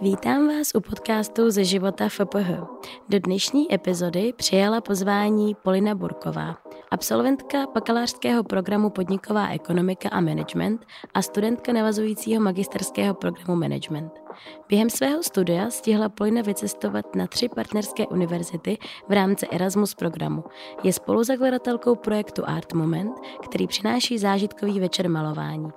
Vítám vás u podcastu ze života FPH. Do dnešní epizody přijala pozvání Polina Burková, absolventka bakalářského programu Podniková ekonomika a management a studentka navazujícího magisterského programu management. Během svého studia stihla Polina vycestovat na tři partnerské univerzity v rámci Erasmus programu. Je spoluzakladatelkou projektu Art Moment, který přináší zážitkový večer malování.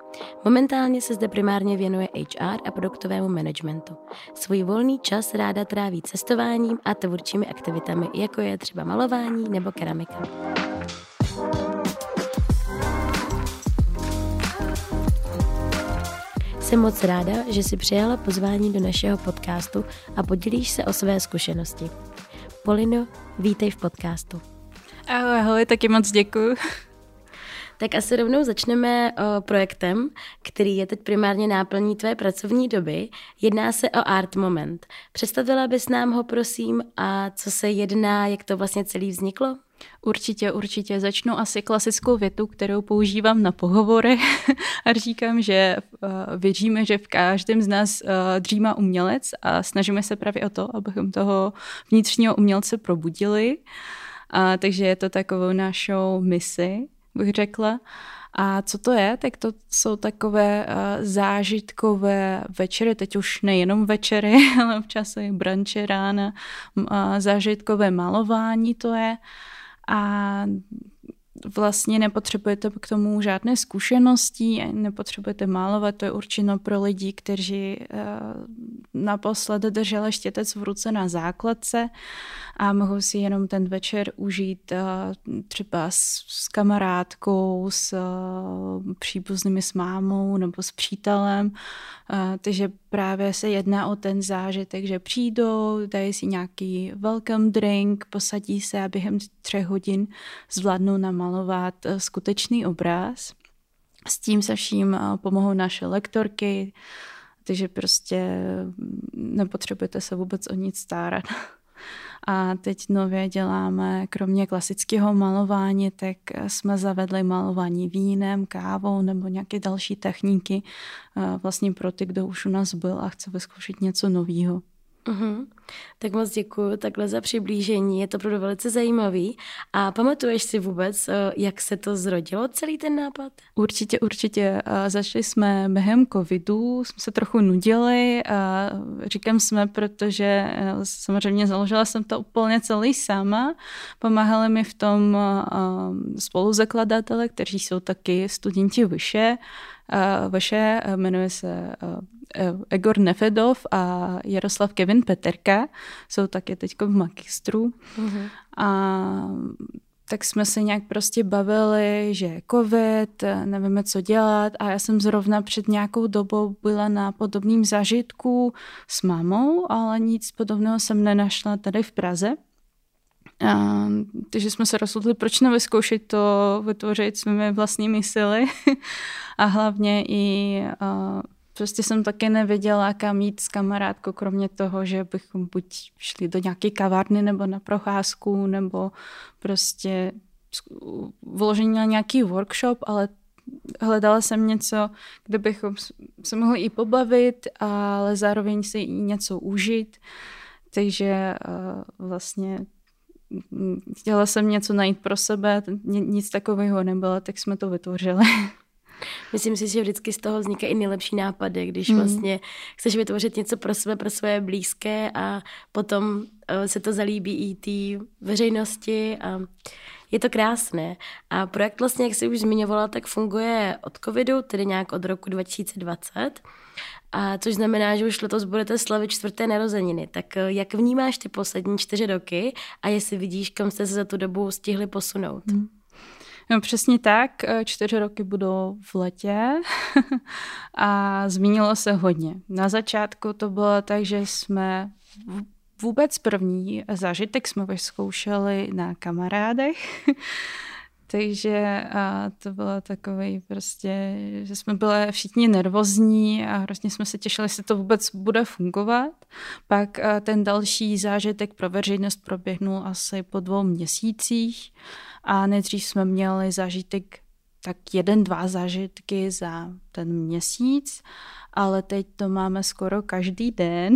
Momentálně se zde primárně věnuje HR a produktovému managementu. Svůj volný čas ráda tráví cestováním a tvůrčími aktivitami, jako je třeba malování nebo keramika. Jsem moc ráda, že si přijala pozvání do našeho podcastu a podělíš se o své zkušenosti. Polino, vítej v podcastu. Ahoj, ahoj, taky moc děkuji. Tak asi rovnou začneme o projektem, který je teď primárně náplní tvé pracovní doby. Jedná se o Art Moment. Představila bys nám ho, prosím, a co se jedná, jak to vlastně celý vzniklo? Určitě, určitě. Začnu asi klasickou větu, kterou používám na pohovory a říkám, že uh, věříme, že v každém z nás uh, dřímá umělec a snažíme se právě o to, abychom toho vnitřního umělce probudili. A, takže je to takovou našou misi, bych řekla. A co to je? Tak to jsou takové uh, zážitkové večery, teď už nejenom večery, ale občas i branče rána, uh, zážitkové malování to je. A vlastně nepotřebujete k tomu žádné zkušenosti, nepotřebujete malovat, to je určeno pro lidi, kteří uh, naposled drželi štětec v ruce na základce a mohou si jenom ten večer užít uh, třeba s, s kamarádkou, s uh, příbuznými s mámou nebo s přítelem. Takže právě se jedná o ten zážitek, že přijdou, dají si nějaký welcome drink, posadí se a během třech hodin zvládnou namalovat skutečný obraz. S tím se vším pomohou naše lektorky, takže prostě nepotřebujete se vůbec o nic starat. A teď nově děláme, kromě klasického malování, tak jsme zavedli malování vínem, kávou nebo nějaké další techniky vlastně pro ty, kdo už u nás byl a chce vyzkoušet něco nového. Uh-huh. Tak moc děkuji takhle za přiblížení, je to opravdu velice zajímavý. A pamatuješ si vůbec, eh, jak se to zrodilo, celý ten nápad? Určitě, určitě. Začali jsme během covidu, jsme se trochu nudili. A říkám jsme, protože eh, samozřejmě založila jsem to úplně celý sama. Pomáhali mi v tom eh, spoluzakladatelé, kteří jsou taky studenti vyše. Vaše jmenuje se Egor Nefedov a Jaroslav Kevin Peterka jsou taky teď v magistru. Uh-huh. A tak jsme se nějak prostě bavili, že je covid, nevíme, co dělat a já jsem zrovna před nějakou dobou byla na podobným zážitku s mámou, ale nic podobného jsem nenašla tady v Praze. A, takže jsme se rozhodli, proč nevyzkoušet to vytvořit svými vlastními síly a hlavně i a, Prostě jsem taky nevěděla, kam jít s kamarádkou, kromě toho, že bychom buď šli do nějaké kavárny nebo na procházku, nebo prostě vložení na nějaký workshop, ale hledala jsem něco, kde bychom se mohli i pobavit, ale zároveň si i něco užít. Takže uh, vlastně chtěla jsem něco najít pro sebe, nic takového nebylo, tak jsme to vytvořili. Myslím si, že vždycky z toho vznikají i nejlepší nápady, když mm. vlastně chceš vytvořit něco pro sebe, pro svoje blízké a potom uh, se to zalíbí i té veřejnosti a je to krásné. A projekt vlastně, jak jsi už zmiňovala, tak funguje od covidu, tedy nějak od roku 2020. A což znamená, že už letos budete slavit čtvrté narozeniny. Tak eh, jak vnímáš ty poslední čtyři roky a jestli vidíš, kam jste se za tu dobu stihli posunout? Mm. No přesně tak, eh, čtyři roky budou v letě a zmínilo se hodně. Na začátku to bylo tak, že jsme vůbec první zážitek jsme vyzkoušeli na kamarádech. Takže a to bylo takový prostě, že jsme byli všichni nervózní a hrozně jsme se těšili, jestli to vůbec bude fungovat. Pak ten další zážitek pro veřejnost proběhnul asi po dvou měsících a nejdřív jsme měli zážitek tak jeden, dva zážitky za ten měsíc ale teď to máme skoro každý den.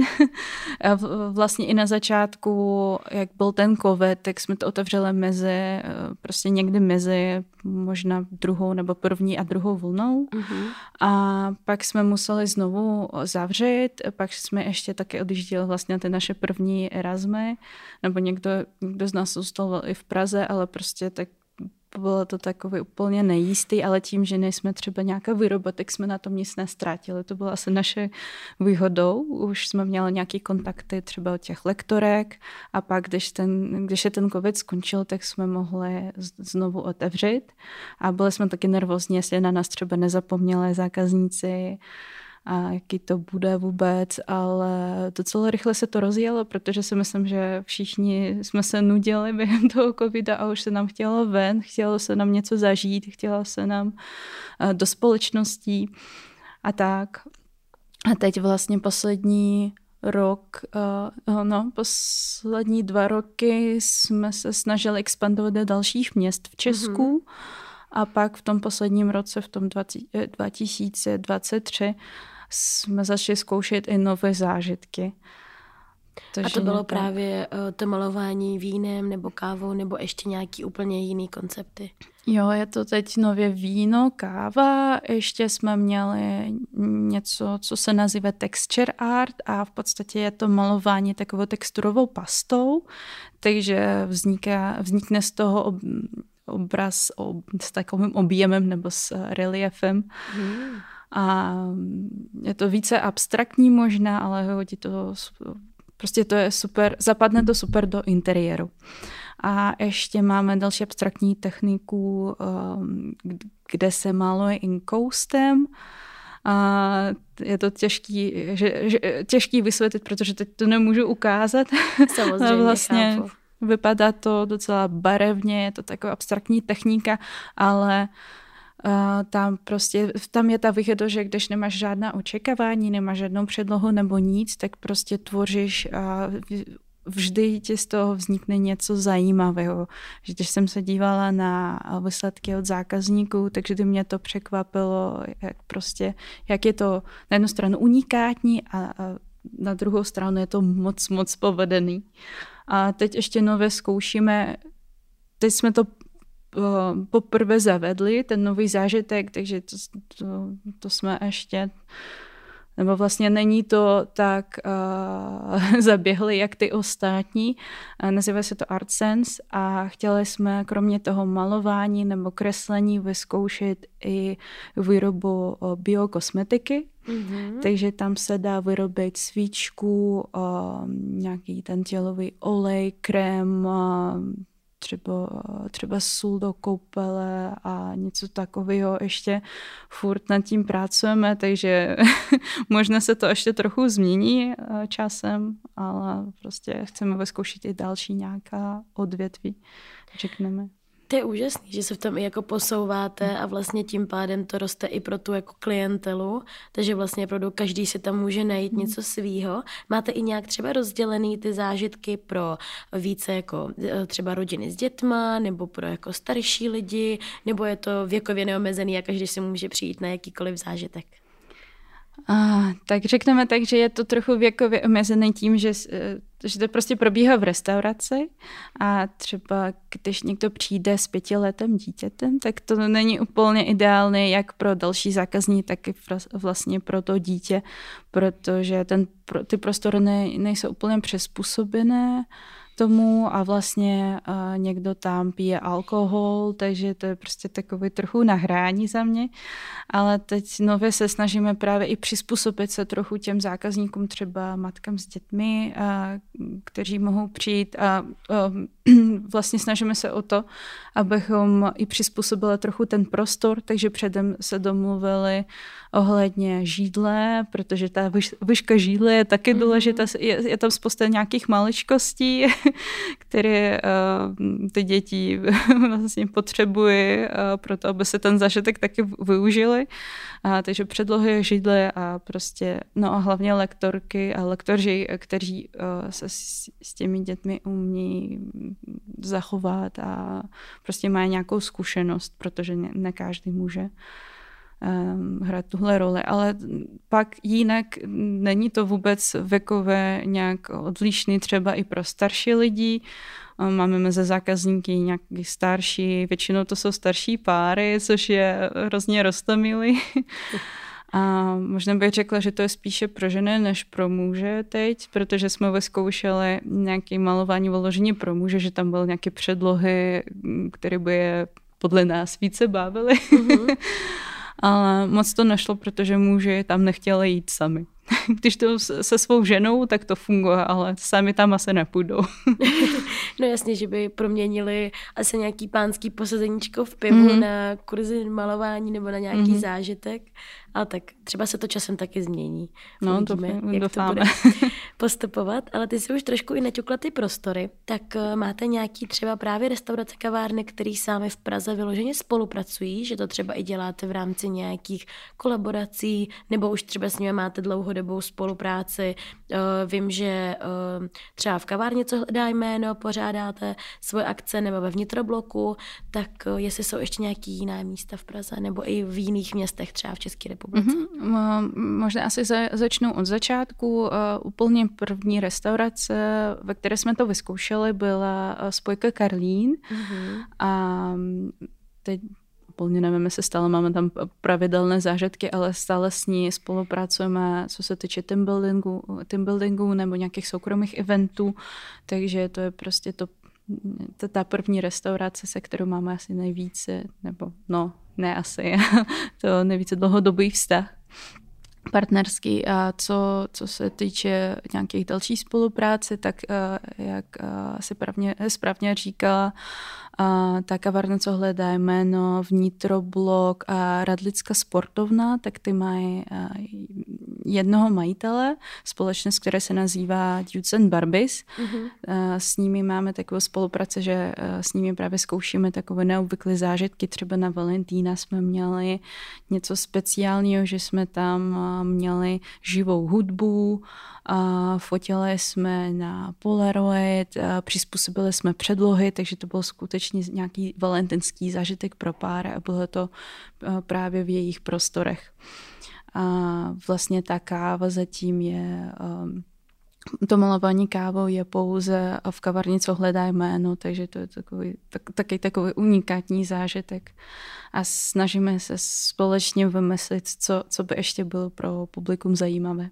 vlastně i na začátku, jak byl ten covid, tak jsme to otevřeli mezi, eh, prostě někdy mezi možná druhou nebo první a druhou vlnou. Uh-huh. A pak jsme museli znovu zavřít, pak jsme ještě taky odjížděli vlastně ty naše první Erasmy, nebo někdo, někdo z nás zůstal i v Praze, ale prostě tak bylo to takový úplně nejistý, ale tím, že nejsme třeba nějaká výroba, tak jsme na tom nic nestrátili. To bylo asi naše výhodou. Už jsme měli nějaké kontakty třeba od těch lektorek a pak, když, ten, když je ten covid skončil, tak jsme mohli znovu otevřít a byli jsme taky nervózní, jestli na nás třeba nezapomněli zákazníci a jaký to bude vůbec, ale docela rychle se to rozjelo, protože si myslím, že všichni jsme se nudili během toho covida a už se nám chtělo ven, chtělo se nám něco zažít, chtělo se nám eh, do společností a tak. A teď vlastně poslední rok, uh, no, poslední dva roky jsme se snažili expandovat do dalších měst v Česku mm-hmm. a pak v tom posledním roce, v tom 20, 2023, jsme začali zkoušet i nové zážitky. Takže a to bylo nějaká... právě uh, to malování vínem nebo kávou nebo ještě nějaký úplně jiný koncepty? Jo, je to teď nově víno, káva, ještě jsme měli něco, co se nazývá texture art a v podstatě je to malování takovou texturovou pastou, takže vzniká, vznikne z toho ob, obraz ob, s takovým objemem nebo s reliefem. Hmm a je to více abstraktní možná, ale hodí to, prostě to je super, zapadne to super do interiéru. A ještě máme další abstraktní techniku, um, kde se maluje inkoustem. A je to těžký, že, že, těžký vysvětlit, protože teď to nemůžu ukázat. Samozřejmě, vlastně chápu. Vypadá to docela barevně, je to taková abstraktní technika, ale Uh, tam prostě, tam je ta výhoda, že když nemáš žádná očekávání, nemáš žádnou předlohu nebo nic, tak prostě tvoříš a vždy ti z toho vznikne něco zajímavého. Že když jsem se dívala na výsledky od zákazníků, takže mě to překvapilo, jak prostě, jak je to na jednu stranu unikátní a, a na druhou stranu je to moc, moc povedený. A teď ještě nové zkoušíme, teď jsme to poprvé zavedli, ten nový zážitek, takže to, to, to jsme ještě nebo vlastně není to tak uh, zaběhli, jak ty ostatní. Uh, nazývá se to Art Sense a chtěli jsme kromě toho malování nebo kreslení vyzkoušet i výrobu uh, biokosmetiky. Mm-hmm. Takže tam se dá vyrobit svíčku, uh, nějaký ten tělový olej, krém, uh, třeba, třeba sůl do koupele a něco takového ještě furt nad tím pracujeme, takže možná se to ještě trochu změní eh, časem, ale prostě chceme vyzkoušet i další nějaká odvětví, řekneme. To je úžasný, že se v tom i jako posouváte a vlastně tím pádem to roste i pro tu jako klientelu, takže vlastně opravdu každý si tam může najít něco svýho. Máte i nějak třeba rozdělený ty zážitky pro více jako e, třeba rodiny s dětma, nebo pro jako starší lidi, nebo je to věkově neomezený a každý si může přijít na jakýkoliv zážitek? A, tak řekneme tak, že je to trochu věkově omezený tím, že, e, že to prostě probíhá v restauraci a třeba když někdo přijde s pětiletým dítětem, tak to není úplně ideálné jak pro další zákazní, tak i vlastně pro to dítě, protože ten, ty prostory ne, nejsou úplně přizpůsobené tomu a vlastně uh, někdo tam pije alkohol, takže to je prostě takový trochu nahrání za mě. Ale teď nově se snažíme právě i přizpůsobit se trochu těm zákazníkům, třeba matkám s dětmi, uh, kteří mohou přijít a uh, vlastně snažíme se o to, abychom i přizpůsobili trochu ten prostor, takže předem se domluvili ohledně žídle, protože ta výška žídle je taky mhm. důležitá, je, je tam spousta nějakých maličkostí, které uh, ty děti vlastně potřebují uh, pro to, aby se ten zažitek taky využili. Uh, takže předlohy, židle a prostě, no a hlavně lektorky a lektoři, kteří uh, se s, s těmi dětmi umí zachovat a prostě mají nějakou zkušenost, protože ne, ne každý může hrát tuhle roli, ale pak jinak není to vůbec věkové nějak odlišný třeba i pro starší lidi, Máme mezi zákazníky nějaký starší, většinou to jsou starší páry, což je hrozně roztomilý. A možná bych řekla, že to je spíše pro ženy než pro muže teď, protože jsme vyzkoušeli nějaké malování vyloženě pro muže, že tam byly nějaké předlohy, které by je podle nás více bavily. Mm-hmm. Ale moc to nešlo, protože muži tam nechtěli jít sami. Když to se svou ženou, tak to funguje, ale sami tam asi nepůjdou. no jasně, že by proměnili asi nějaký pánský posazeníčko v pivu mm-hmm. na kurzy malování nebo na nějaký mm-hmm. zážitek. Ale tak třeba se to časem taky změní. No, Uvidíme, to jak doufáme. to bude postupovat. Ale ty si už trošku i naťukla ty prostory. Tak uh, máte nějaký třeba právě restaurace, kavárny, který sami v Praze vyloženě spolupracují, že to třeba i děláte v rámci nějakých kolaborací, nebo už třeba s nimi máte dlouhodobou spolupráci. Uh, vím, že uh, třeba v kavárně, co hledá jméno, pořádáte svoje akce nebo ve vnitrobloku, tak uh, jestli jsou ještě nějaký jiná místa v Praze nebo i v jiných městech, třeba v České republice? Mm-hmm. Možná asi za, začnu od začátku. Úplně první restaurace, ve které jsme to vyzkoušeli, byla spojka Karlín. Mm-hmm. A teď úplně nevím, jestli stále máme tam pravidelné zážitky, ale stále s ní spolupracujeme, co se týče team buildingu, team buildingu nebo nějakých soukromých eventů, takže to je prostě to to ta první restaurace, se kterou máme asi nejvíce, nebo no, ne asi, to nejvíce dlouhodobý vztah partnerský a co, co se týče nějakých další spolupráce, tak uh, jak uh, si právně, správně říkala, a ta kavárna, co hledá jméno Vnitroblok a Radlická sportovna, tak ty mají jednoho majitele, společnost, která se nazývá Dudes and Barbies. Mm-hmm. S nimi máme takovou spolupráci, že s nimi právě zkoušíme takové neobvyklé zážitky. Třeba na Valentína jsme měli něco speciálního, že jsme tam měli živou hudbu, a fotili jsme na Polaroid, a přizpůsobili jsme předlohy, takže to byl skutečně nějaký valentinský zážitek pro pár a bylo to právě v jejich prostorech. A vlastně ta káva zatím je um, to malování kávou je pouze v kavárně, co hledá jméno, takže to je takový, tak, taky takový unikátní zážitek. A snažíme se společně vymyslet, co, co by ještě bylo pro publikum zajímavé.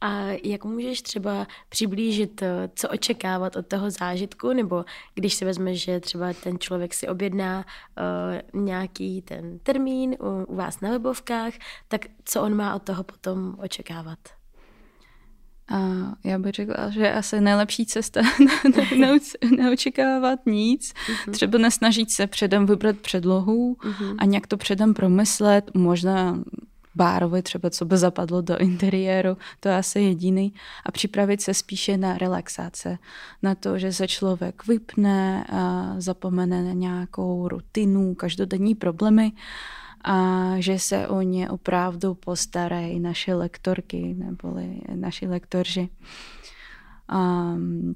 A jak můžeš třeba přiblížit, eh, co očekávat od toho zážitku, nebo když si vezme, že třeba ten člověk si objedná uh, nějaký ten termín u, u vás na webovkách, tak co on má od toho potom očekávat? A já bych řekla, že asi nejlepší cesta neočekávat nic, uh-huh. třeba nesnažit se předem vybrat předlohu uh-huh. a nějak to předem promyslet, možná bárovi třeba, co by zapadlo do interiéru, to je asi jediný. A připravit se spíše na relaxace, na to, že se člověk vypne, a zapomene na nějakou rutinu, každodenní problémy a že se o ně opravdu postarají naše lektorky neboli naši lektorži. Um,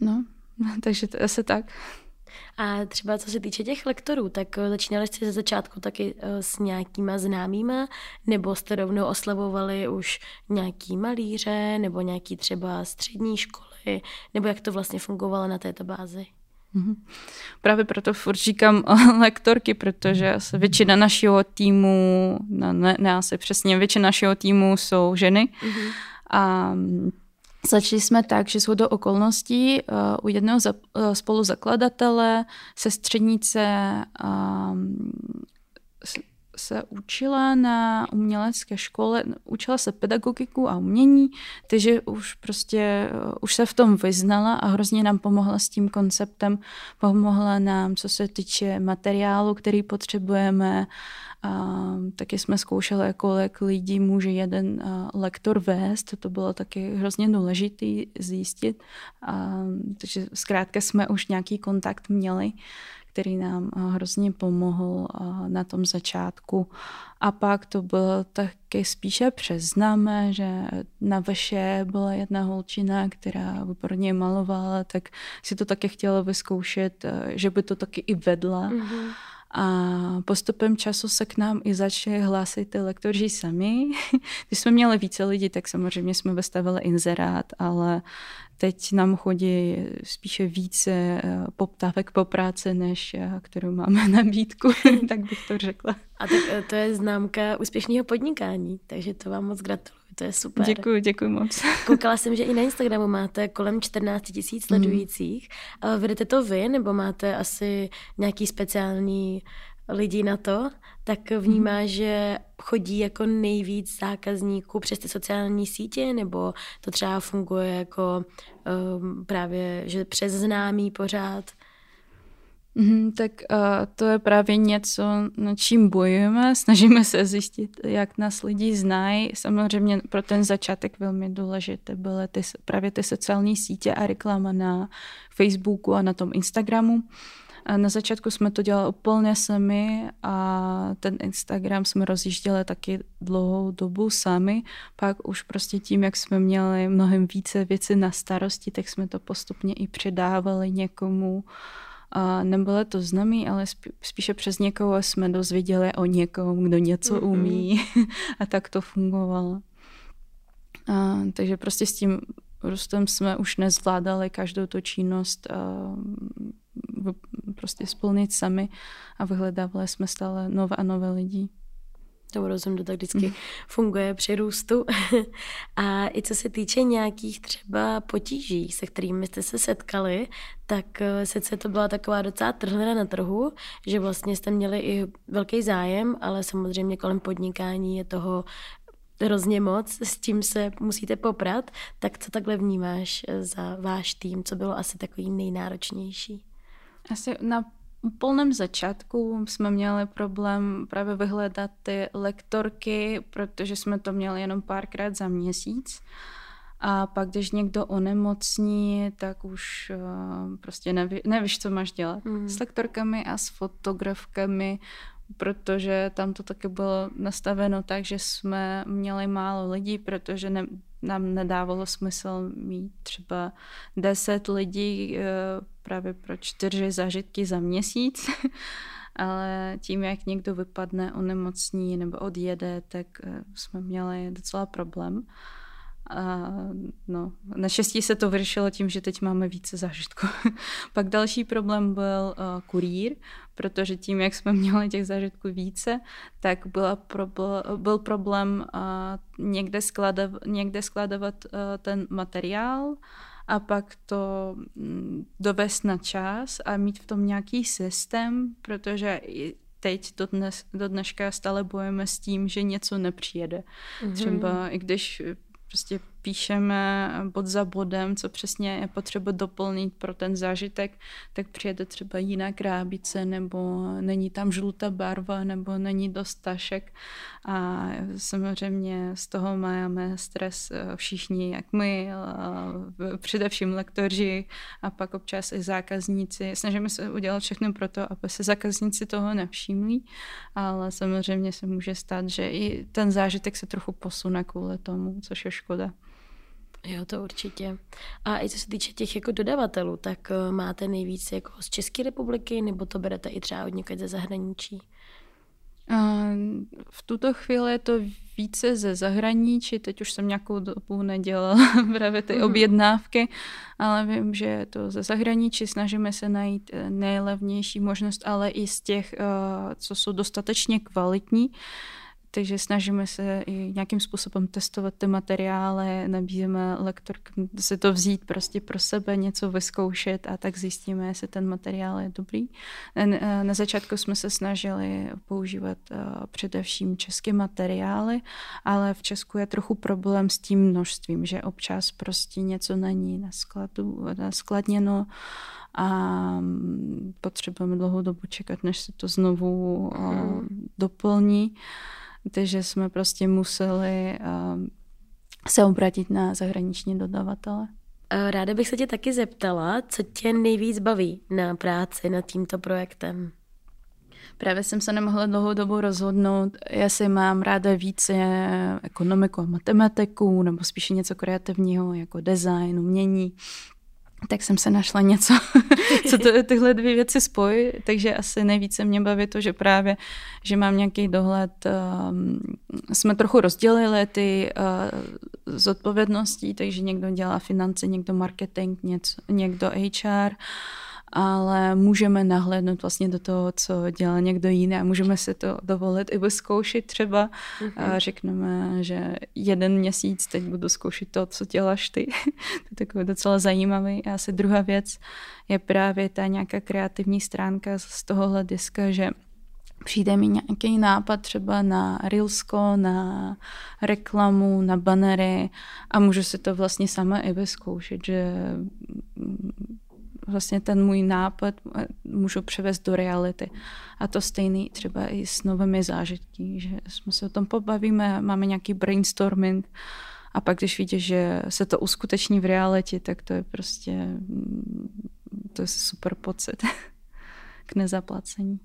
no, takže to asi tak. A třeba co se týče těch lektorů, tak eh, začínali jste ze začátku taky eh, s nějakýma známýma, nebo jste rovnou oslavovali už nějaký malíře, nebo nějaký třeba střední školy, nebo jak to vlastně fungovalo na této bázi? Mm-hmm. Právě proto furt říkám lektorky, protože asi většina našeho týmu, no, ne, ne asi přesně, většina našeho týmu jsou ženy. Mm-hmm. A Začali jsme tak, že jsou do okolností uh, u jednoho za, uh, spoluzakladatele, sestřednice um, se učila na umělecké škole, učila se pedagogiku a umění, takže už prostě, uh, už se v tom vyznala a hrozně nám pomohla s tím konceptem, pomohla nám, co se týče materiálu, který potřebujeme, a taky jsme zkoušeli, kolik lidí může jeden lektor vést, to bylo taky hrozně důležité zjistit. A, takže zkrátka jsme už nějaký kontakt měli, který nám hrozně pomohl na tom začátku. A pak to bylo taky spíše přes známé, že na veše byla jedna holčina, která výborně malovala, tak si to taky chtěla vyzkoušet, že by to taky i vedla. Mm-hmm A postupem času se k nám i začali hlásit lektoři sami. Když jsme měli více lidí, tak samozřejmě jsme vystavili inzerát, ale teď nám chodí spíše více eh, poptávek po práci, než eh, kterou máme nabídku, tak bych to řekla. A tak eh, to je známka úspěšného podnikání, takže to vám moc gratuluju, to je super. Děkuji, děkuji moc. Koukala jsem, že i na Instagramu máte kolem 14 tisíc mhm. sledujících. Mm. Vedete to vy, nebo máte asi nějaký speciální lidí na to, tak vnímá, mm. že chodí jako nejvíc zákazníků přes ty sociální sítě, nebo to třeba funguje jako um, právě, že přes známý pořád? Mm, tak uh, to je právě něco, na čím bojujeme. Snažíme se zjistit, jak nás lidi znají. Samozřejmě pro ten začátek velmi důležité byly ty, právě ty sociální sítě a reklama na Facebooku a na tom Instagramu. Uh, na začátku jsme to dělali úplně sami a ten Instagram jsme rozjížděli taky dlouhou dobu sami. Pak už prostě tím, jak jsme měli mnohem více věcí na starosti, tak jsme to postupně i předávali někomu. A nebylo to známý, ale spíše přes někoho jsme dozvěděli o někom, kdo něco mm-hmm. umí a tak to fungovalo. A, takže prostě s tím růstem jsme už nezvládali každou tu činnost prostě splnit sami a vyhledávali jsme stále nové a nové lidi. To rozumím, to tak vždycky mm. funguje při růstu. a i co se týče nějakých třeba potíží, se kterými jste se setkali, tak eh, sice to byla taková docela trhlina na trhu, že vlastně jste měli i velký zájem, ale samozřejmě kolem podnikání je toho hrozně moc, s tím se musíte poprat, tak co takhle vnímáš eh, za váš tým, co bylo asi takový nejnáročnější? Asi na úplném začátku jsme měli problém právě vyhledat ty lektorky, protože jsme to měli jenom párkrát za měsíc. A pak, když někdo onemocní, tak už uh, prostě neví, nevíš, co máš dělat. Mm. S lektorkami a s fotografkami, protože tam to taky bylo nastaveno tak, že jsme měli málo lidí, protože ne, nám nedávalo smysl mít třeba 10 lidí eh, právě pro čtyři zažitky za měsíc, ale tím, jak někdo vypadne, onemocní nebo odjede, tak eh, jsme měli docela problém. A no, naštěstí se to vyřešilo tím, že teď máme více zážitků. Pak další problém byl uh, kurýr, protože tím, jak jsme měli těch zážitků více, tak byla problém, byl problém uh, někde, skladav, někde skladovat uh, ten materiál a pak to um, dovést na čas a mít v tom nějaký systém, protože teď do, dnes, do dneška stále bojujeme s tím, že něco nepřijede. Mm-hmm. Třeba i když prostě píšeme bod za bodem, co přesně je potřeba doplnit pro ten zážitek, tak přijede třeba jiná krábice, nebo není tam žlutá barva, nebo není dost tašek. A samozřejmě z toho máme stres eh, všichni, jak my, eh, především lektoři a pak občas i zákazníci. Snažíme se udělat všechno pro to, aby se zákazníci toho nevšimli, ale samozřejmě se může stát, že i ten zážitek se trochu posune kvůli tomu, což je škoda. Jo, to určitě. A i co se týče těch jako dodavatelů, tak uh, máte nejvíc jako z České republiky, nebo to berete i třeba od někoho ze zahraničí? V tuto chvíli je to více ze zahraničí, teď už jsem nějakou dobu nedělala právě ty mhm. objednávky, ale vím, že je to ze zahraničí, snažíme se najít eh, nejlevnější možnost, ale i z těch, eh, co jsou dostatečně kvalitní, takže snažíme se i nějakým způsobem testovat ty materiály, nabízíme lektorkám se to vzít prostě pro sebe, něco vyzkoušet a tak zjistíme, jestli ten materiál je dobrý. Na začátku jsme se snažili používat eh, především české materiály, ale v Česku je trochu problém s tím množstvím, že občas prostě něco není na skladu, skladněno a mm, potřebujeme dlouhou dobu čekat, než se to znovu mm. doplní takže jsme prostě museli uh, se obratit na zahraniční dodavatele. Ráda bych se tě taky zeptala, co tě nejvíc baví na práci nad tímto projektem? Právě jsem se nemohla dlouhou dobu rozhodnout, jestli mám ráda více ekonomiku a matematiku, nebo spíše něco kreativního, jako design, umění. Tak jsem se našla něco, co to, tyhle dvě věci spojí, takže asi nejvíce mě baví to, že právě, že mám nějaký dohled, um, jsme trochu rozdělili ty uh, zodpovědnosti, takže někdo dělá finance, někdo marketing, něco, někdo HR, ale můžeme nahlédnout vlastně do toho, co dělá někdo jiný a můžeme si to dovolit i vyzkoušet třeba. Mm-hmm. A mhm. řekneme, že jeden měsíc teď budu zkoušet to, co děláš ty. to je takové docela zajímavý. A asi druhá věc je právě ta nějaká kreativní stránka z toho hlediska, že přijde mi nějaký nápad třeba na Reelsko, na reklamu, na banery a můžu si to vlastně sama i vyzkoušet, že vlastně ten můj nápad eh, můžu převést do reality. A to stejný třeba i s novými zážitky, že jsme se o tom pobavíme, máme nějaký brainstorming a pak když vidíš, že se to uskuteční v realitě, tak to je prostě mm, to je super pocit k nezaplacení.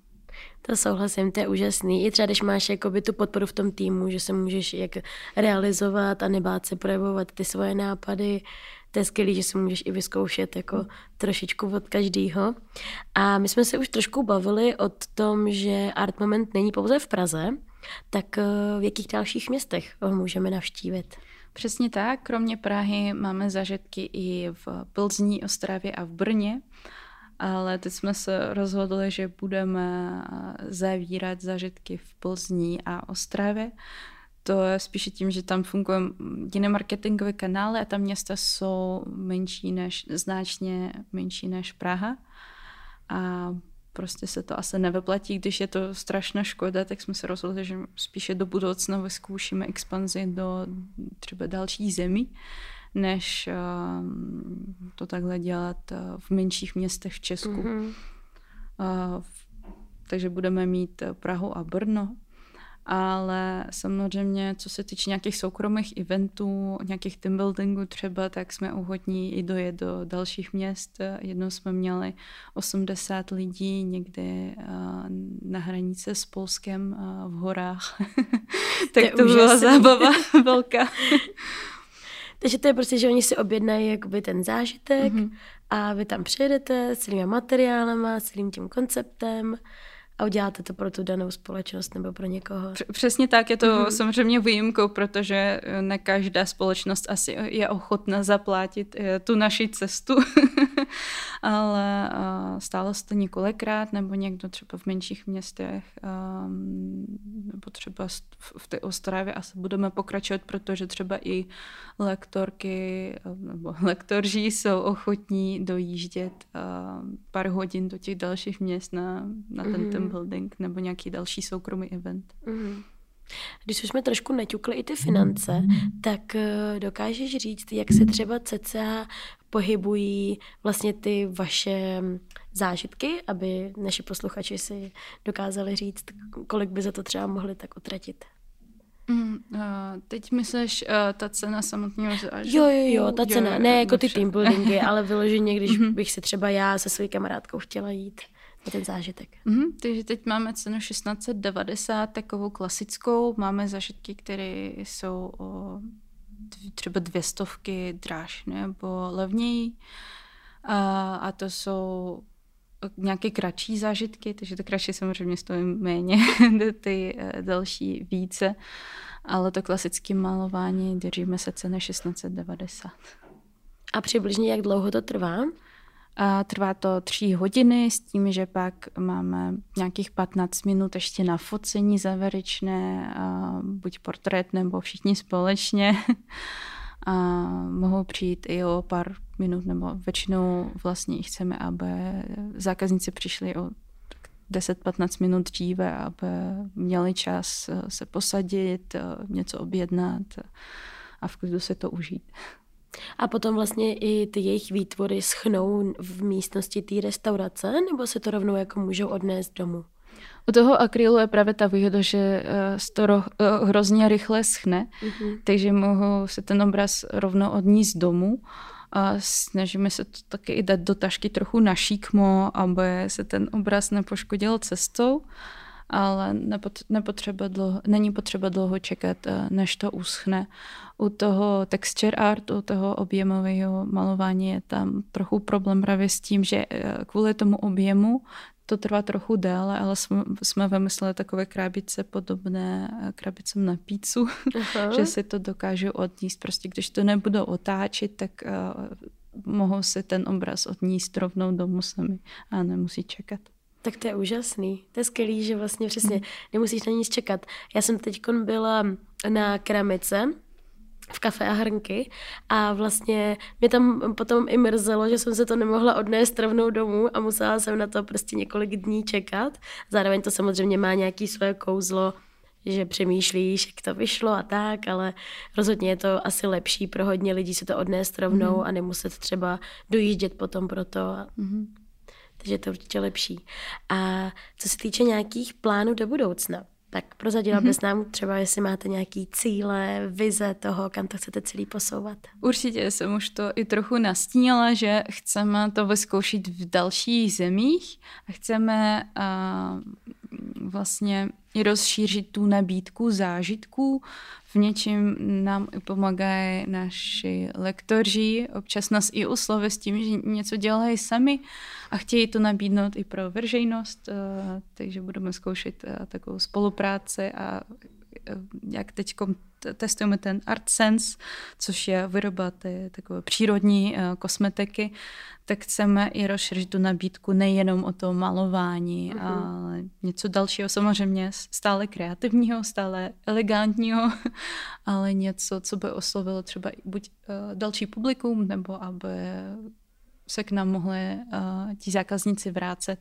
To souhlasím, to je úžasný. I třeba, když máš jakoby tu podporu v tom týmu, že se můžeš jak realizovat a nebát se projevovat ty svoje nápady, to je skvělé, že si můžeš i vyzkoušet jako trošičku od každého. A my jsme se už trošku bavili o tom, že Art Moment není pouze v Praze, tak eh, v jakých dalších městech ho můžeme navštívit? Přesně tak, kromě Prahy máme zažitky i v Plzni, Ostravě a v Brně, ale teď jsme se rozhodli, že budeme zavírat zažitky v Plzni a Ostravě, to je spíše tím, že tam fungují jiné marketingové kanály a tam města jsou menší než, značně menší než Praha. A prostě se to asi nevyplatí, když je to strašná škoda, tak jsme se rozhodli, že spíše do budoucna vyzkoušíme expanzi do třeba dalších zemí, než uh, to takhle dělat uh, v menších městech v Česku. Mm-hmm. Uh, takže budeme mít Prahu a Brno, ale samozřejmě, co se týče nějakých soukromých eventů, nějakých team buildingů třeba, tak jsme ochotní i dojet do dalších měst. Jednou jsme měli 80 lidí někde na hranice s Polskem v horách. tak to, to byla zábava velká. Takže to je prostě, že oni si objednají jakoby ten zážitek mm-hmm. a vy tam přijedete s celými materiálama, s celým tím konceptem a uděláte to pro tu danou společnost nebo pro někoho. Přesně tak, je to mm-hmm. samozřejmě výjimkou, protože eh, ne každá společnost asi je ochotná zaplatit eh, tu naši cestu, ale eh, stálo se to několikrát, nebo někdo třeba v menších městech, ehm, nebo třeba v té Ostravě asi budeme pokračovat, protože třeba i lektorky nebo lektoři jsou ochotní dojíždět pár hodin do těch dalších měst na, na ten mm-hmm team building nebo nějaký další soukromý event. Mm-hmm. Když už jsme trošku naťukli i ty finance, tak eh, dokážeš říct, jak se třeba cca pohybují vlastně ty vaše mm, zážitky, aby naši posluchači si dokázali říct, kolik by za to třeba mohli tak utratit? Mm, uh, teď myslíš uh, ta cena samotného zážitku? Jo, jo, jo, ta cena, jo, ne jako ty team buildingy, ale vyloženě, když mm-hmm. bych si třeba já se svojí kamarádkou chtěla jít ten zážitek. Mm-hmm, takže teď máme cenu 1690, takovou klasickou. Máme zážitky, které jsou o třeba dvě stovky dráž nebo levněji. A, a to jsou nějaké kratší zážitky, takže to kratší samozřejmě stojí méně, ty eh, další více, ale to klasické malování držíme se ceny 1690. A přibližně jak dlouho to trvá? A trvá to tři hodiny s tím, že pak máme nějakých 15 minut ještě na focení závěrečné, buď portrét nebo všichni společně. A mohou přijít i o pár minut, nebo většinou vlastně chceme, aby zákazníci přišli o 10-15 minut dříve, aby měli čas se posadit, něco objednat a v klidu se to užít. A potom vlastně i ty jejich výtvory schnou v místnosti té restaurace, nebo se to rovnou jako můžou odnést domů? U toho akrylu je právě ta výhoda, že se to ro, hrozně rychle schne, mm-hmm. takže mohou se ten obraz rovnou odníst domů. A snažíme se to taky i dát do tašky trochu na šikmo, aby se ten obraz nepoškodil cestou. ale nepot, nepotřeba dlouho, není potřeba dlouho čekat, eh, než to uschne. U toho texture art, u toho objemového malování je tam trochu problém právě s tím, že eh, kvůli tomu objemu to trvá trochu déle, ale jsme, jsme vymysleli takové krabice podobné eh, krabicem na pícu, že si to dokážu odníst. Prostě když to nebudou otáčet, tak uh, mohou si ten obraz odníst rovnou domů sami a nemusí čekat. Tak to je úžasný. To je skvělý, že vlastně přesně nemusíš na nic čekat. Já jsem teď byla na keramice v kafe a hrnky a vlastně mě tam potom i mrzelo, že jsem se to nemohla odnést rovnou domů a musela jsem na to prostě několik dní čekat. Zároveň to samozřejmě má nějaký svoje kouzlo, že přemýšlíš, jak to vyšlo a tak, ale rozhodně je to asi lepší pro hodně lidí se to odnést rovnou mm-hmm. a nemuset třeba dojíždět potom pro to. Mm-hmm takže to je určitě lepší. A co se týče nějakých plánů do budoucna, tak prozadila mm-hmm. bys nám třeba, jestli máte nějaký cíle, vize toho, kam to chcete celý posouvat. Určitě jsem už to i trochu nastínila, že chceme to vyzkoušet v dalších zemích a chceme uh, vlastně i rozšířit tu nabídku zážitků. V něčem nám i pomáhají naši lektoři, občas nás i oslově s tím, že něco dělají sami a chtějí to nabídnout i pro veřejnost, eh, takže budeme zkoušet eh, takovou spolupráci a jak teď testujeme ten Art Sense, což je výroba té takové přírodní kosmetiky, tak chceme i rozšířit tu nabídku nejenom o to malování, uh-huh. ale něco dalšího, samozřejmě stále kreativního, stále elegantního, ale něco, co by oslovilo třeba buď uh, další publikum, nebo aby se k nám mohli uh, ti zákazníci vrátit.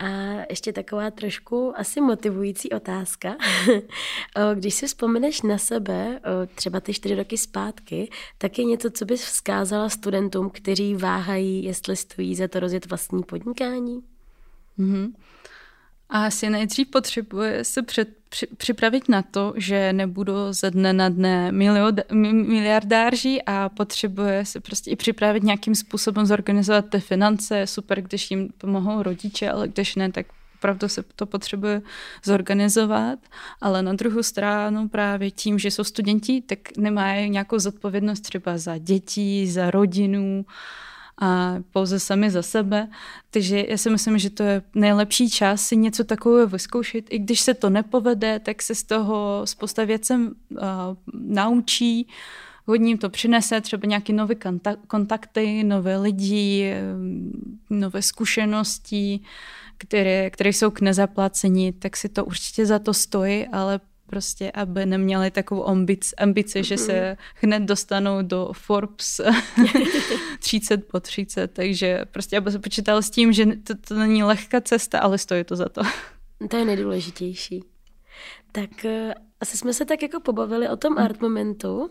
A ještě taková trošku asi motivující otázka. Když si vzpomeneš na sebe, třeba ty čtyři roky zpátky, tak je něco, co bys vzkázala studentům, kteří váhají, jestli stojí za to rozjet vlastní podnikání? Mm-hmm. A asi nejdřív potřebuje se před, připravit na to, že nebudu ze dne na dne miliardáři a potřebuje se prostě i připravit nějakým způsobem zorganizovat ty finance. Super, když jim pomohou rodiče, ale když ne, tak opravdu se to potřebuje zorganizovat, ale na druhou stranu právě tím, že jsou studenti, tak nemají nějakou zodpovědnost třeba za děti, za rodinu, a pouze sami za sebe. Takže já si myslím, že to je nejlepší čas si něco takového vyzkoušet. I když se to nepovede, tak se z toho spousta věcem uh, naučí, hodně to přinese, třeba nějaké nové kontakty, nové lidi, nové zkušenosti, které, které jsou k nezaplacení, tak si to určitě za to stojí, ale prostě, aby neměli takovou ambic, ambici, že se hned dostanou do Forbes 30 po 30, takže prostě aby se počítal s tím, že to, to není lehká cesta, ale stojí to za to. To je nejdůležitější. Tak eh, asi jsme se tak jako pobavili o tom art momentu,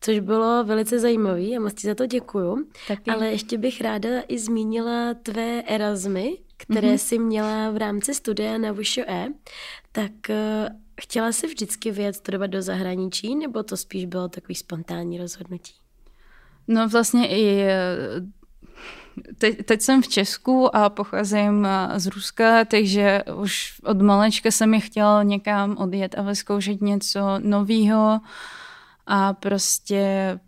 což bylo velice zajímavé a moc ti za to děkuju. Taky. Ale ještě bych ráda i zmínila tvé Erasmy, které mm-hmm. jsi měla v rámci studia na VŠE. Tak eh, Chtěla jsi vždycky vyjet studovat do zahraničí, nebo to spíš bylo takový spontánní rozhodnutí? No vlastně i eh, teď, teď jsem v Česku a pocházím eh, z Ruska, takže už od malečka jsem je chtěla někam odjet a vyzkoušet něco nového a prostě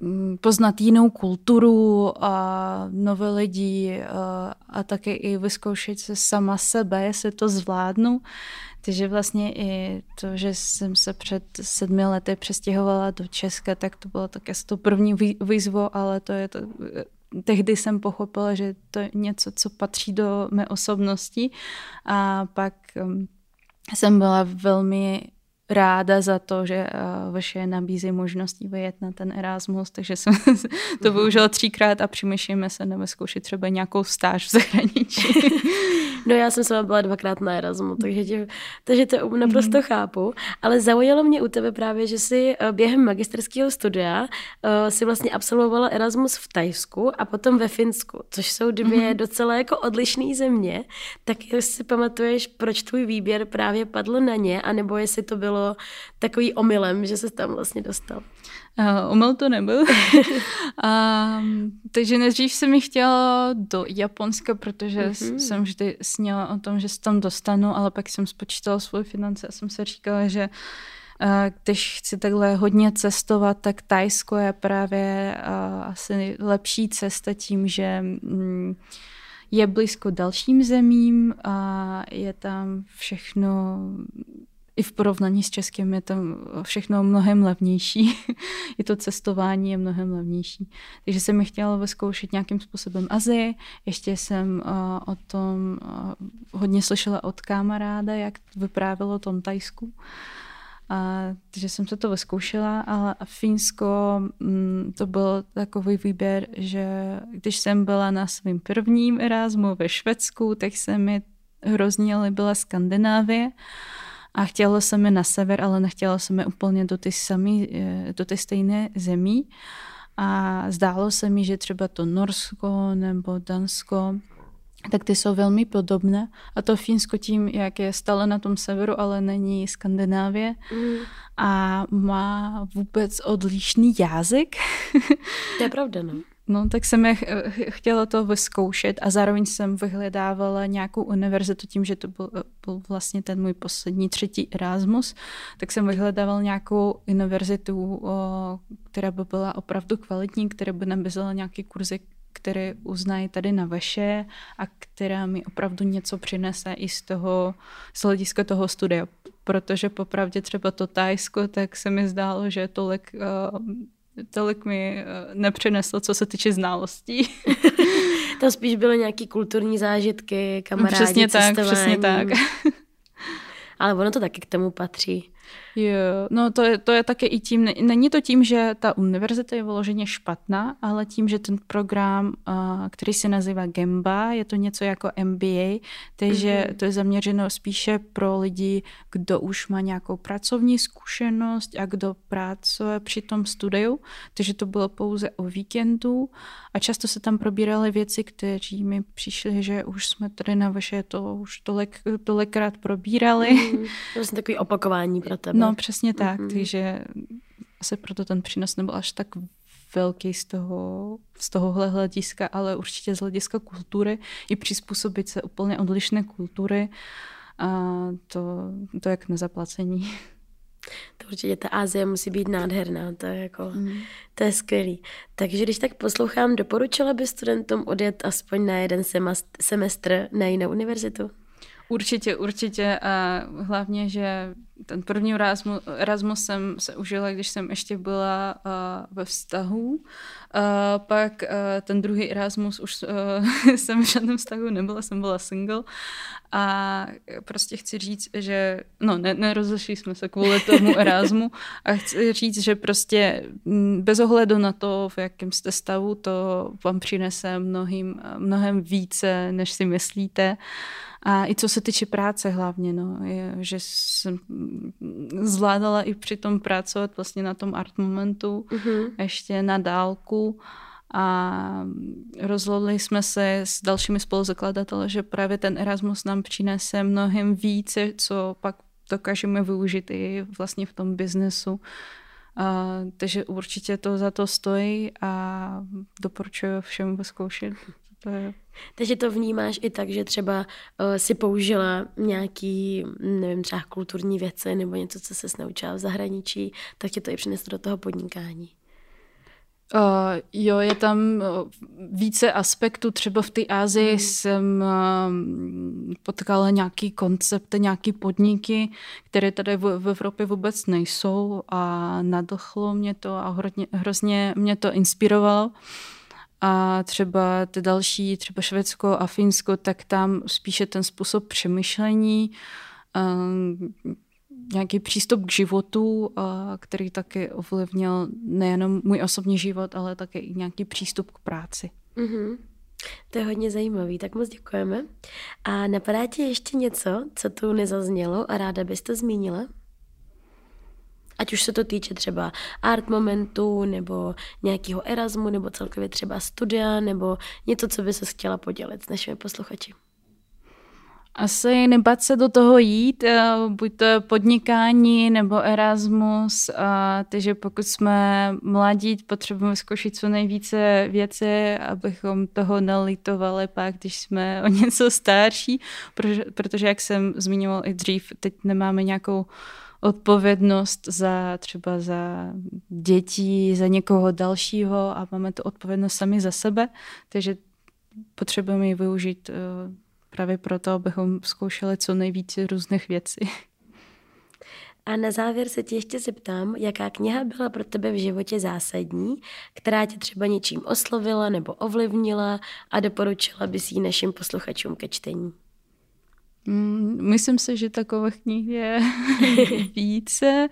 mm, poznat jinou kulturu a nové lidi a, eh, a také i vyzkoušet se sama sebe, jestli to zvládnu. Takže vlastně i to, že jsem se před sedmi lety přestěhovala do Česka, tak to bylo také to první výzvo, ale to je to, tehdy jsem pochopila, že to je něco, co patří do mé osobnosti. A pak um, jsem byla velmi ráda za to, že uh, vaše nabízí možnosti vyjet na ten Erasmus, takže jsem to mhm. využila třikrát a přemýšlíme se nebo zkoušet třeba nějakou stáž v zahraničí. no já jsem sama byla dvakrát na Erasmu, takže, tě, takže to naprosto mm. chápu, ale zaujalo mě u tebe právě, že si uh, během magisterského studia uh, si vlastně absolvovala Erasmus v Tajsku a potom ve Finsku, což jsou dvě mm. docela jako odlišné země, tak jestli si pamatuješ, proč tvůj výběr právě padl na ně, anebo jestli to bylo bylo takový omylem, že se tam vlastně dostal? Uh, omyl to nebyl. uh, takže nejdřív jsem mi chtěla do Japonska, protože mm-hmm. jsem vždy sněla o tom, že se tam dostanu, ale pak jsem spočítala svoje finance a jsem se říkala, že uh, když chci takhle hodně cestovat, tak Tajsko je právě uh, asi lepší cesta tím, že um, je blízko dalším zemím a je tam všechno i v porovnání s Českem je tam všechno mnohem levnější. I to cestování je mnohem levnější. Takže jsem mi chtěla vyzkoušet nějakým způsobem Azii. Ještě jsem uh, o tom uh, hodně slyšela od kamaráda, jak vyprávělo o tom Tajsku. A, takže jsem se to vyzkoušela, ale Finsko mm, to byl takový výběr, že když jsem byla na svým prvním Erasmu ve Švédsku, tak se mi hrozně líbila Skandinávie a chtěla se mi na sever, ale nechtěla se mi úplně do ty, samý, eh, do ty stejné zemí. A zdálo se mi, že třeba to Norsko nebo Dansko, tak ty jsou velmi podobné. A to Finsko tím, jak je stále na tom severu, ale není Skandinávie. Mm. A má vůbec odlišný jazyk. To je pravda, no. No, tak jsem je chtěla to vyzkoušet a zároveň jsem vyhledávala nějakou univerzitu tím, že to byl, byl vlastně ten můj poslední třetí Erasmus, tak jsem vyhledávala nějakou univerzitu, která by byla opravdu kvalitní, která by nabízela nějaké kurzy, které uznají tady na vaše a která mi opravdu něco přinese i z toho, z hlediska toho studia. Protože popravdě třeba to Tajsko, tak se mi zdálo, že tolik uh, tolik mi eh, nepřineslo, co se týče znalostí. to spíš byly nějaký kulturní zážitky, kamarádi, Přesně tak, přesně tak. Ale ono to taky k tomu patří. Jo, no to je, to je také i tím, není to tím, že ta univerzita je vyloženě špatná, ale tím, že ten program, který se nazývá Gemba, je to něco jako MBA, takže mm-hmm. to je zaměřeno spíše pro lidi, kdo už má nějakou pracovní zkušenost a kdo pracuje při tom studiu, takže to bylo pouze o víkendu a často se tam probíraly věci, kteří mi přišli, že už jsme tady na vaše to už tolik, tolikrát probírali. Mm-hmm. To je takový opakování pro tebe. No, přesně tak, mm-hmm. takže asi proto ten přínos nebyl až tak velký z, toho, z tohohle hlediska, ale určitě z hlediska kultury i přizpůsobit se úplně odlišné kultury a to, to jak nezaplacení. To určitě ta Ázie musí být nádherná, to je jako, mm. to je skvělý. Takže když tak poslouchám, doporučila by studentům odjet aspoň na jeden semestr na jinou univerzitu? Určitě, určitě a hlavně, že ten první Erasmus, Erasmus jsem se užila, když jsem ještě byla uh, ve vztahu. Uh, pak uh, ten druhý Erasmus už uh, jsem v žádném vztahu nebyla, jsem byla single. A prostě chci říct, že no, ne, nerozešli jsme se kvůli tomu Erasmu a chci říct, že prostě mm, bez ohledu na to, v jakém jste stavu, to vám přinese mnohým, mnohem více, než si myslíte. A i co se týče práce hlavně, no, je, že jsem zvládala i při tom pracovat vlastně na tom art momentu, uh-huh. ještě na dálku a rozhodli jsme se s dalšími spoluzakladateli, že právě ten Erasmus nám přinese mnohem více, co pak dokážeme využít i vlastně v tom biznesu. A, takže určitě to za to stojí a doporučuji všem vyzkoušet. To je takže to vnímáš i tak, že třeba uh, si použila nějaký, nevím, třeba kulturní věci nebo něco, co se naučila v zahraničí, tak tě to i přineslo do toho podnikání. Uh, jo, je tam uh, více aspektů. Třeba v té Ázii mm. jsem uh, potkala nějaký koncepty, nějaký podniky, které tady v, v Evropě vůbec nejsou a nadchlo mě to a hrozně, hrozně mě to inspirovalo. Uh, a třeba ty další, třeba Švédsko a Finsko, tak tam spíše ten způsob přemýšlení, um, nějaký přístup k životu, který taky ovlivnil nejenom můj osobní život, ale také i nějaký přístup k práci. Mm-hmm. To je hodně zajímavý, tak moc děkujeme. A napadá ti ještě něco, co tu nezaznělo a ráda bys to zmínila? Ať už se to týče třeba art momentu, nebo nějakého Erasmu, nebo celkově třeba studia, nebo něco, co by se chtěla podělit s našimi posluchači. Asi nebát se do toho jít, eh, buď to podnikání nebo Erasmus, a takže pokud jsme mladí, potřebujeme zkoušet co nejvíce věci, abychom toho nelitovali pak, když jsme o něco starší, protože, protože jak jsem zmiňoval i dřív, teď nemáme nějakou odpovědnost za třeba za děti, za někoho dalšího a máme tu odpovědnost sami za sebe, takže potřebujeme ji využít eh, právě proto, abychom zkoušeli co nejvíce různých věcí. A na závěr se tě ještě zeptám, jaká kniha byla pro tebe v životě zásadní, která tě třeba něčím oslovila nebo ovlivnila a doporučila bys ji našim posluchačům ke čtení? Mm, myslím si, že takových knih je více.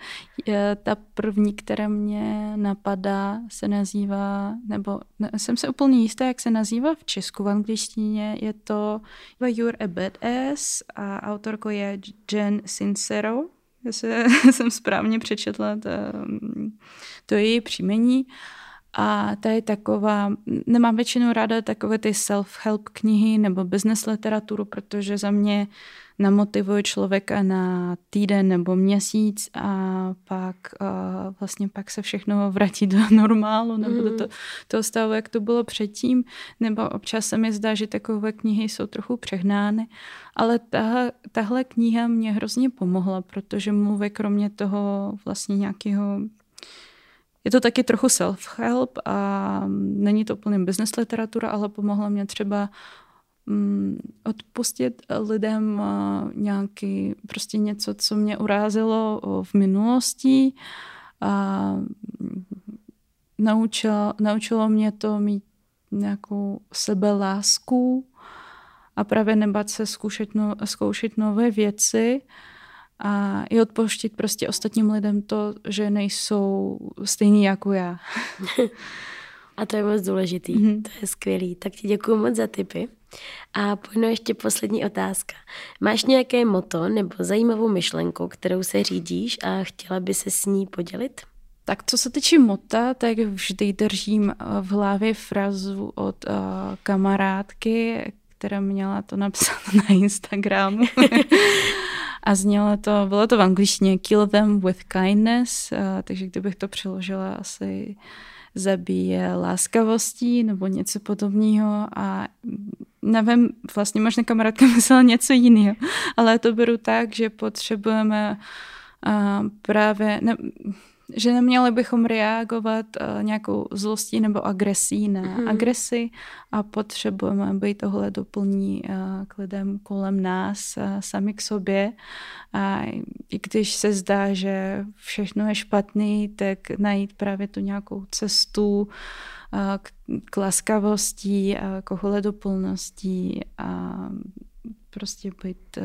Ta první, která mě napadá, se nazývá, nebo ne, jsem se úplně jistá, jak se nazývá v česku, v angličtině. Je to You're a Badass a autorko je Jen Sincero. Já se, jsem správně přečetla to, to její příjmení. A ta je taková, nemám většinou ráda takové ty self-help knihy nebo business literaturu, protože za mě namotivuje člověka na týden nebo měsíc a pak uh, vlastně pak se všechno vrátí do normálu nebo mm. do to, toho stavu, jak to bylo předtím. Nebo občas se mi zdá, že takové knihy jsou trochu přehnány. Ale ta, tahle kniha mě hrozně pomohla, protože mluví kromě toho vlastně nějakého je to taky trochu self-help a není to úplně business literatura, ale pomohla mě třeba um, odpustit lidem uh, nějaký, prostě něco, co mě urázilo v minulosti. A naučilo, naučilo mě to mít nějakou sebelásku a právě nebát se zkoušet, no, zkoušet nové věci a i odpouštět prostě ostatním lidem to, že nejsou stejní jako já. a to je moc důležitý, mm-hmm. to je skvělý. Tak ti děkuji moc za tipy. A pojďme ještě poslední otázka. Máš nějaké moto nebo zajímavou myšlenku, kterou se řídíš a chtěla by se s ní podělit? Tak co se týče mota, tak vždy držím v hlavě frazu od uh, kamarádky, která měla to napsat na Instagramu. a znělo to, bylo to v angličtině kill them with kindness, a, takže kdybych to přeložila asi zabíje láskavostí nebo něco podobného a nevím, vlastně možná kamarádka myslela něco jiného, ale to beru tak, že potřebujeme právě, ne, že neměli bychom reagovat uh, nějakou zlostí nebo agresí na mm. agresi a potřebujeme být ohledoplní uh, k lidem kolem nás, uh, sami k sobě. A i když se zdá, že všechno je špatný, tak najít právě tu nějakou cestu k, k laskavosti, a k ohledoplnosti a prostě být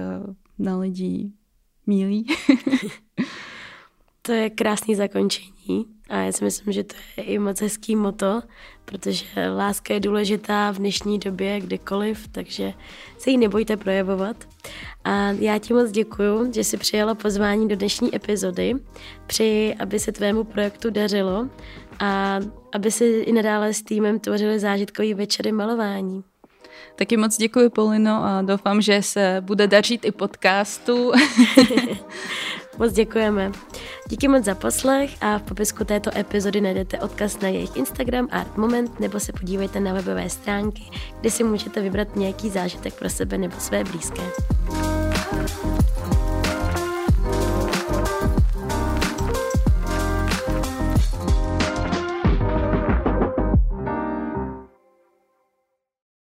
na lidi milý. To je krásný zakončení a já si myslím, že to je i moc hezký moto, protože láska je důležitá v dnešní době kdekoliv, takže se jí nebojte projevovat. A já ti moc děkuju, že jsi přijala pozvání do dnešní epizody. Přeji, aby se tvému projektu dařilo a aby si i nadále s týmem tvořili zážitkový večery malování. Taky moc děkuji, Polino, a doufám, že se bude dařit i podcastu. moc děkujeme. Díky moc za poslech a v popisku této epizody najdete odkaz na jejich Instagram Art Moment nebo se podívejte na webové stránky, kde si můžete vybrat nějaký zážitek pro sebe nebo své blízké.